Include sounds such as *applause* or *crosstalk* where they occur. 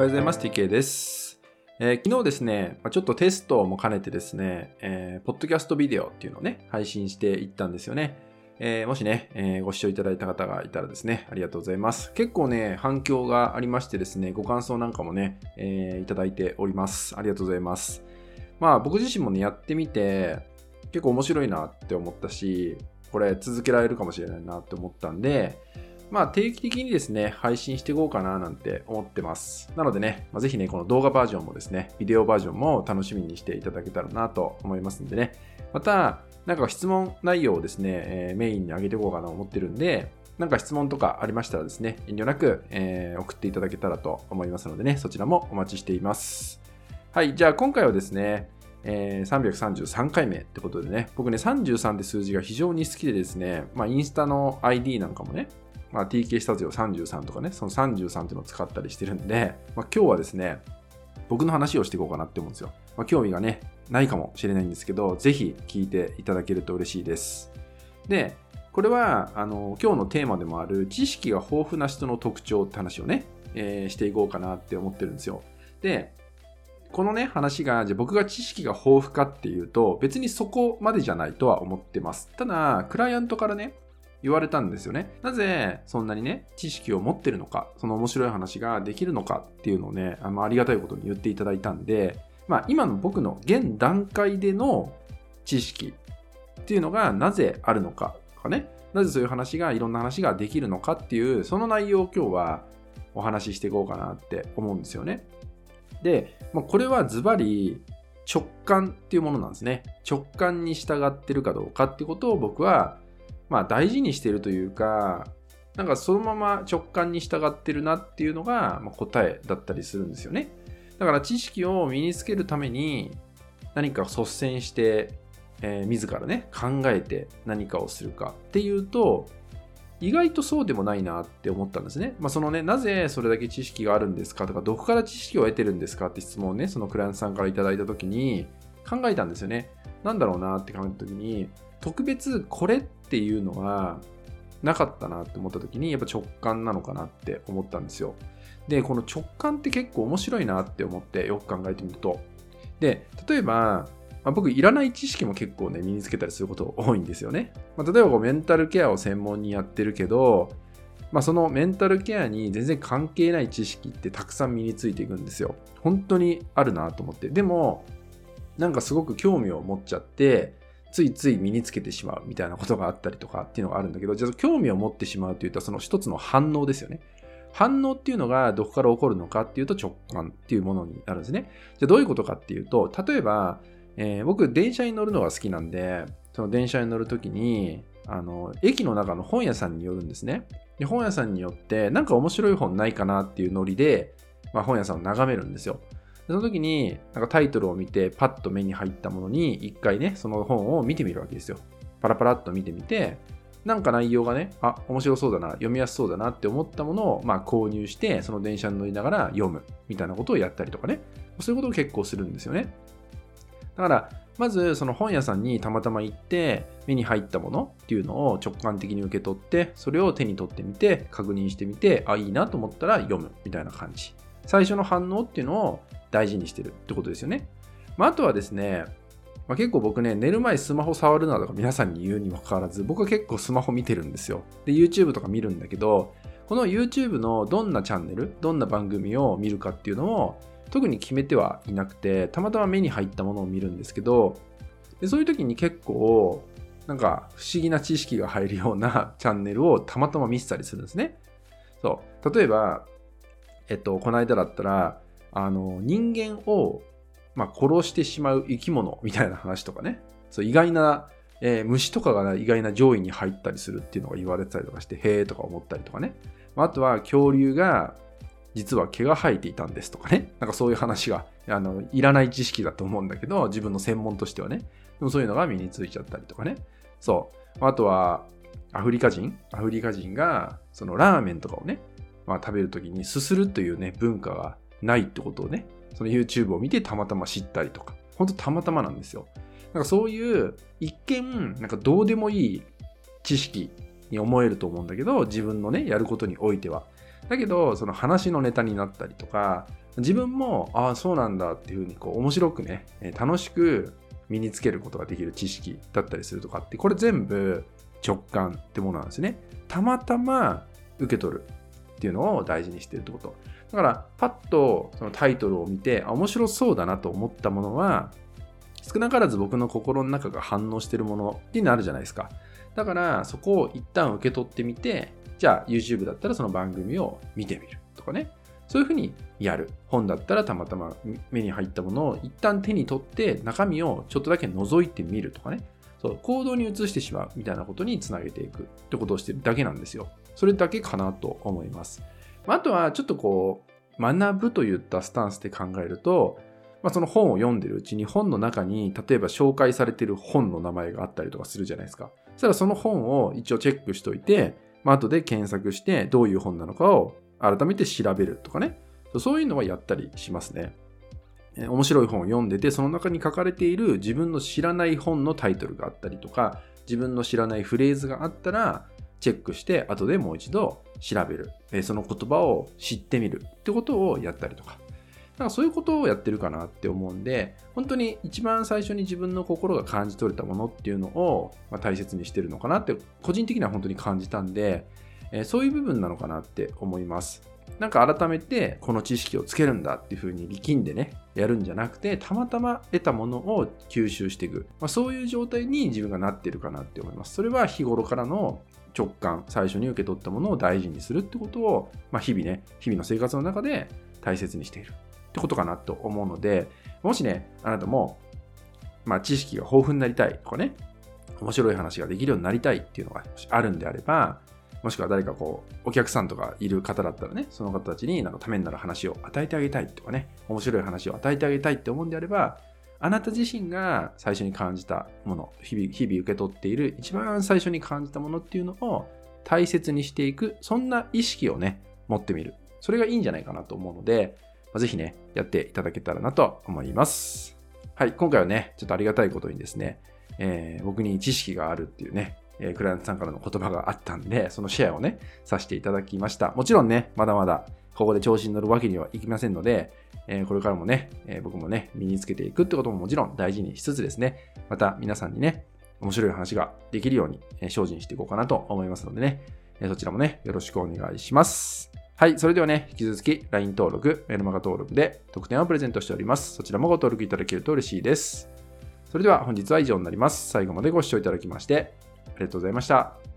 おはようございます。TK です。えー昨日ですね、ちょっとテストも兼ねてですね、えーポッドキャストビデオっていうのをね、配信していったんですよね。えーもしね、えご視聴いただいた方がいたらですね、ありがとうございます。結構ね、反響がありましてですね、ご感想なんかもね、えいただいております。ありがとうございます。まあ僕自身もね、やってみて、結構面白いなって思ったし、これ続けられるかもしれないなって思ったんで、まあ定期的にですね、配信していこうかななんて思ってます。なのでね、まあ、ぜひね、この動画バージョンもですね、ビデオバージョンも楽しみにしていただけたらなと思いますんでね。また、なんか質問内容をですね、えーメインに上げていこうかなと思ってるんで、なんか質問とかありましたらですね、遠慮なく、えー送っていただけたらと思いますのでね、そちらもお待ちしています。はい、じゃあ今回はですね、えー333回目ってことでね、僕ね、33って数字が非常に好きでですね、まあ、インスタの ID なんかもね、まあ、TK スタジオ33とかね、その33っていうのを使ったりしてるんで、まあ、今日はですね、僕の話をしていこうかなって思うんですよ。まあ、興味がね、ないかもしれないんですけど、ぜひ聞いていただけると嬉しいです。で、これは、あの、今日のテーマでもある知識が豊富な人の特徴って話をね、えーしていこうかなって思ってるんですよ。で、このね、話が、じゃ僕が知識が豊富かっていうと、別にそこまでじゃないとは思ってます。ただ、クライアントからね、言われたんですよね。なぜそんなにね、知識を持ってるのか、その面白い話ができるのかっていうのをね、あのありがたいことに言っていただいたんで、まあ今の僕の現段階での知識っていうのがなぜあるのかとかね、なぜそういう話が、いろんな話ができるのかっていう、その内容を今日はお話ししていこうかなって思うんですよね。で、まあ、これはズバリ直感っていうものなんですね。直感に従ってるかどうかってことを僕はまあ大事にしてるというか、なんかそのまま直感に従ってるなっていうのがま答えだったりするんですよね。だから知識を身につけるために何か率先して、えー自らね考えて何かをするかっていうと意外とそうでもないなって思ったんですね。まあそのね、なぜそれだけ知識があるんですかとか、どこから知識を得てるんですかって質問をね、そのクライアントさんからいただいたときに考えたんですよね。なんだろうなって考えたときに、特別これっていうのはなかったなって思ったときに、やっぱ直感なのかなって思ったんですよ。で、この直感って結構面白いなって思ってよく考えてみると。で、例えば、まあ、僕いらない知識も結構ね身につけたりすること多いんですよね。まあ、例えばこうメンタルケアを専門にやってるけど、まあ、そのメンタルケアに全然関係ない知識ってたくさん身についていくんですよ。本当にあるなと思って。でも、なんかすごく興味を持っちゃって、ついつい身につけてしまうみたいなことがあったりとかっていうのがあるんだけど、じゃあ興味を持ってしまうというと、その一つの反応ですよね。反応っていうのがどこから起こるのかっていうと直感っていうものになるんですね。じゃあどういうことかっていうと、例えば、えー僕電車に乗るのが好きなんで、その電車に乗るときに、あの、駅の中の本屋さんによるんですね。で本屋さんによって、なんか面白い本ないかなっていうノリで、まあ、本屋さんを眺めるんですよ。その時に、なんかタイトルを見て、パッと目に入ったものに、一回ね、その本を見てみるわけですよ。パラパラっと見てみて、なんか内容がね、あ、面白そうだな、読みやすそうだなって思ったものを、まあ、購入して、その電車に乗りながら読むみたいなことをやったりとかね。そういうことを結構するんですよね。だから、まずその本屋さんにたまたま行って目に入ったものっていうのを直感的に受け取ってそれを手に取ってみて確認してみてあいいなと思ったら読むみたいな感じ最初の反応っていうのを大事にしてるってことですよね、まあ、あとはですね、まあ、結構僕ね寝る前スマホ触るなとか皆さんに言うにもかかわらず僕は結構スマホ見てるんですよ。で YouTube とか見るんだけどこの YouTube のどんなチャンネルどんな番組を見るかっていうのを特に決めてはいなくてたまたま目に入ったものを見るんですけどでそういう時に結構なんか不思議な知識が入るような *laughs* チャンネルをたまたま見せたりするんですね。そう。例えば、えっと、この間だったらあの人間を、まあ、殺してしまう生き物みたいな話とかねそう意外な、えー虫とかが意外な上位に入ったりするっていうのが言われてたりとかしてへえとか思ったりとかねあとは恐竜が実は毛が生えていたんですとかね。なんかそういう話が、あの、いらない知識だと思うんだけど、自分の専門としてはね。でもそういうのが身についちゃったりとかね。そう。あとは、アフリカ人アフリカ人が、そのラーメンとかをね、まあ食べるときにすするというね、文化がないってことをね、その YouTube を見てたまたま知ったりとか、ほんとたまたまなんですよ。なんかそういう、一見、なんかどうでもいい知識に思えると思うんだけど、自分のね、やることにおいては。だけど、その話のネタになったりとか、自分も、ああ、そうなんだっていうふうに、こう、面白くね、楽しく身につけることができる知識だったりするとかって、これ全部直感ってものなんですね。たまたま受け取るっていうのを大事にしてるってこと。だから、パッとそのタイトルを見て、面白そうだなと思ったものは、少なからず僕の心の中が反応してるものになるじゃないですか。だから、そこを一旦受け取ってみて、じゃあ YouTube だったらその番組を見てみるとかね。そういうふうにやる。本だったらたまたま目に入ったものを一旦手に取って中身をちょっとだけ覗いてみるとかね。そう、行動に移してしまうみたいなことにつなげていくってことをしてるだけなんですよ。それだけかなと思います。あとはちょっとこう、学ぶといったスタンスで考えると、まあ、その本を読んでるうちに本の中に例えば紹介されてる本の名前があったりとかするじゃないですか。そしたらその本を一応チェックしといて、まあ、後で検索してどういう本なのかを改めて調べるとかね。そういうのはやったりしますね。面白い本を読んでて、その中に書かれている自分の知らない本のタイトルがあったりとか、自分の知らないフレーズがあったら、チェックして後でもう一度調べる。その言葉を知ってみるってことをやったりとか。なんかそういうことをやってるかなって思うんで、本当に一番最初に自分の心が感じ取れたものっていうのを、ま大切にしてるのかなって、個人的には本当に感じたんで、えそういう部分なのかなって思います。なんか改めてこの知識をつけるんだっていうふうに力んでね、やるんじゃなくて、たまたま得たものを吸収していく。まあ、そういう状態に自分がなってるかなって思います。それは日頃からの直感、最初に受け取ったものを大事にするってことを、まあ、日々ね、日々の生活の中で大切にしているってことかなと思うので、もしね、あなたも、まあ、知識が豊富になりたいとかね、面白い話ができるようになりたいっていうのがあるんであれば、もしくは誰かこう、お客さんとかいる方だったらね、その方たちになんかためになる話を与えてあげたいとかね、面白い話を与えてあげたいって思うんであれば、あなた自身が最初に感じたもの、日々日々受け取っている一番最初に感じたものっていうのを大切にしていく、そんな意識をね、持ってみる。それがいいんじゃないかなと思うので、ぜひね、やっていただけたらなと思います。はい、今回はね、ちょっとありがたいことにですね、えー、僕に知識があるっていうね、えクライアントさんからの言葉があったんで、そのシェアをね、させていただきました。もちろんね、まだまだここで調子に乗るわけにはいきませんので、えこれからもね、え僕もね、身につけていくってことももちろん大事にしつつですね、また皆さんにね、面白い話ができるように、え精進していこうかなと思いますのでね、えそちらもね、よろしくお願いします。はい。それではね、引き続き LINE 登録、メルマガ登録で特典をプレゼントしております。そちらもご登録いただけると嬉しいです。それでは本日は以上になります。最後までご視聴いただきましてありがとうございました。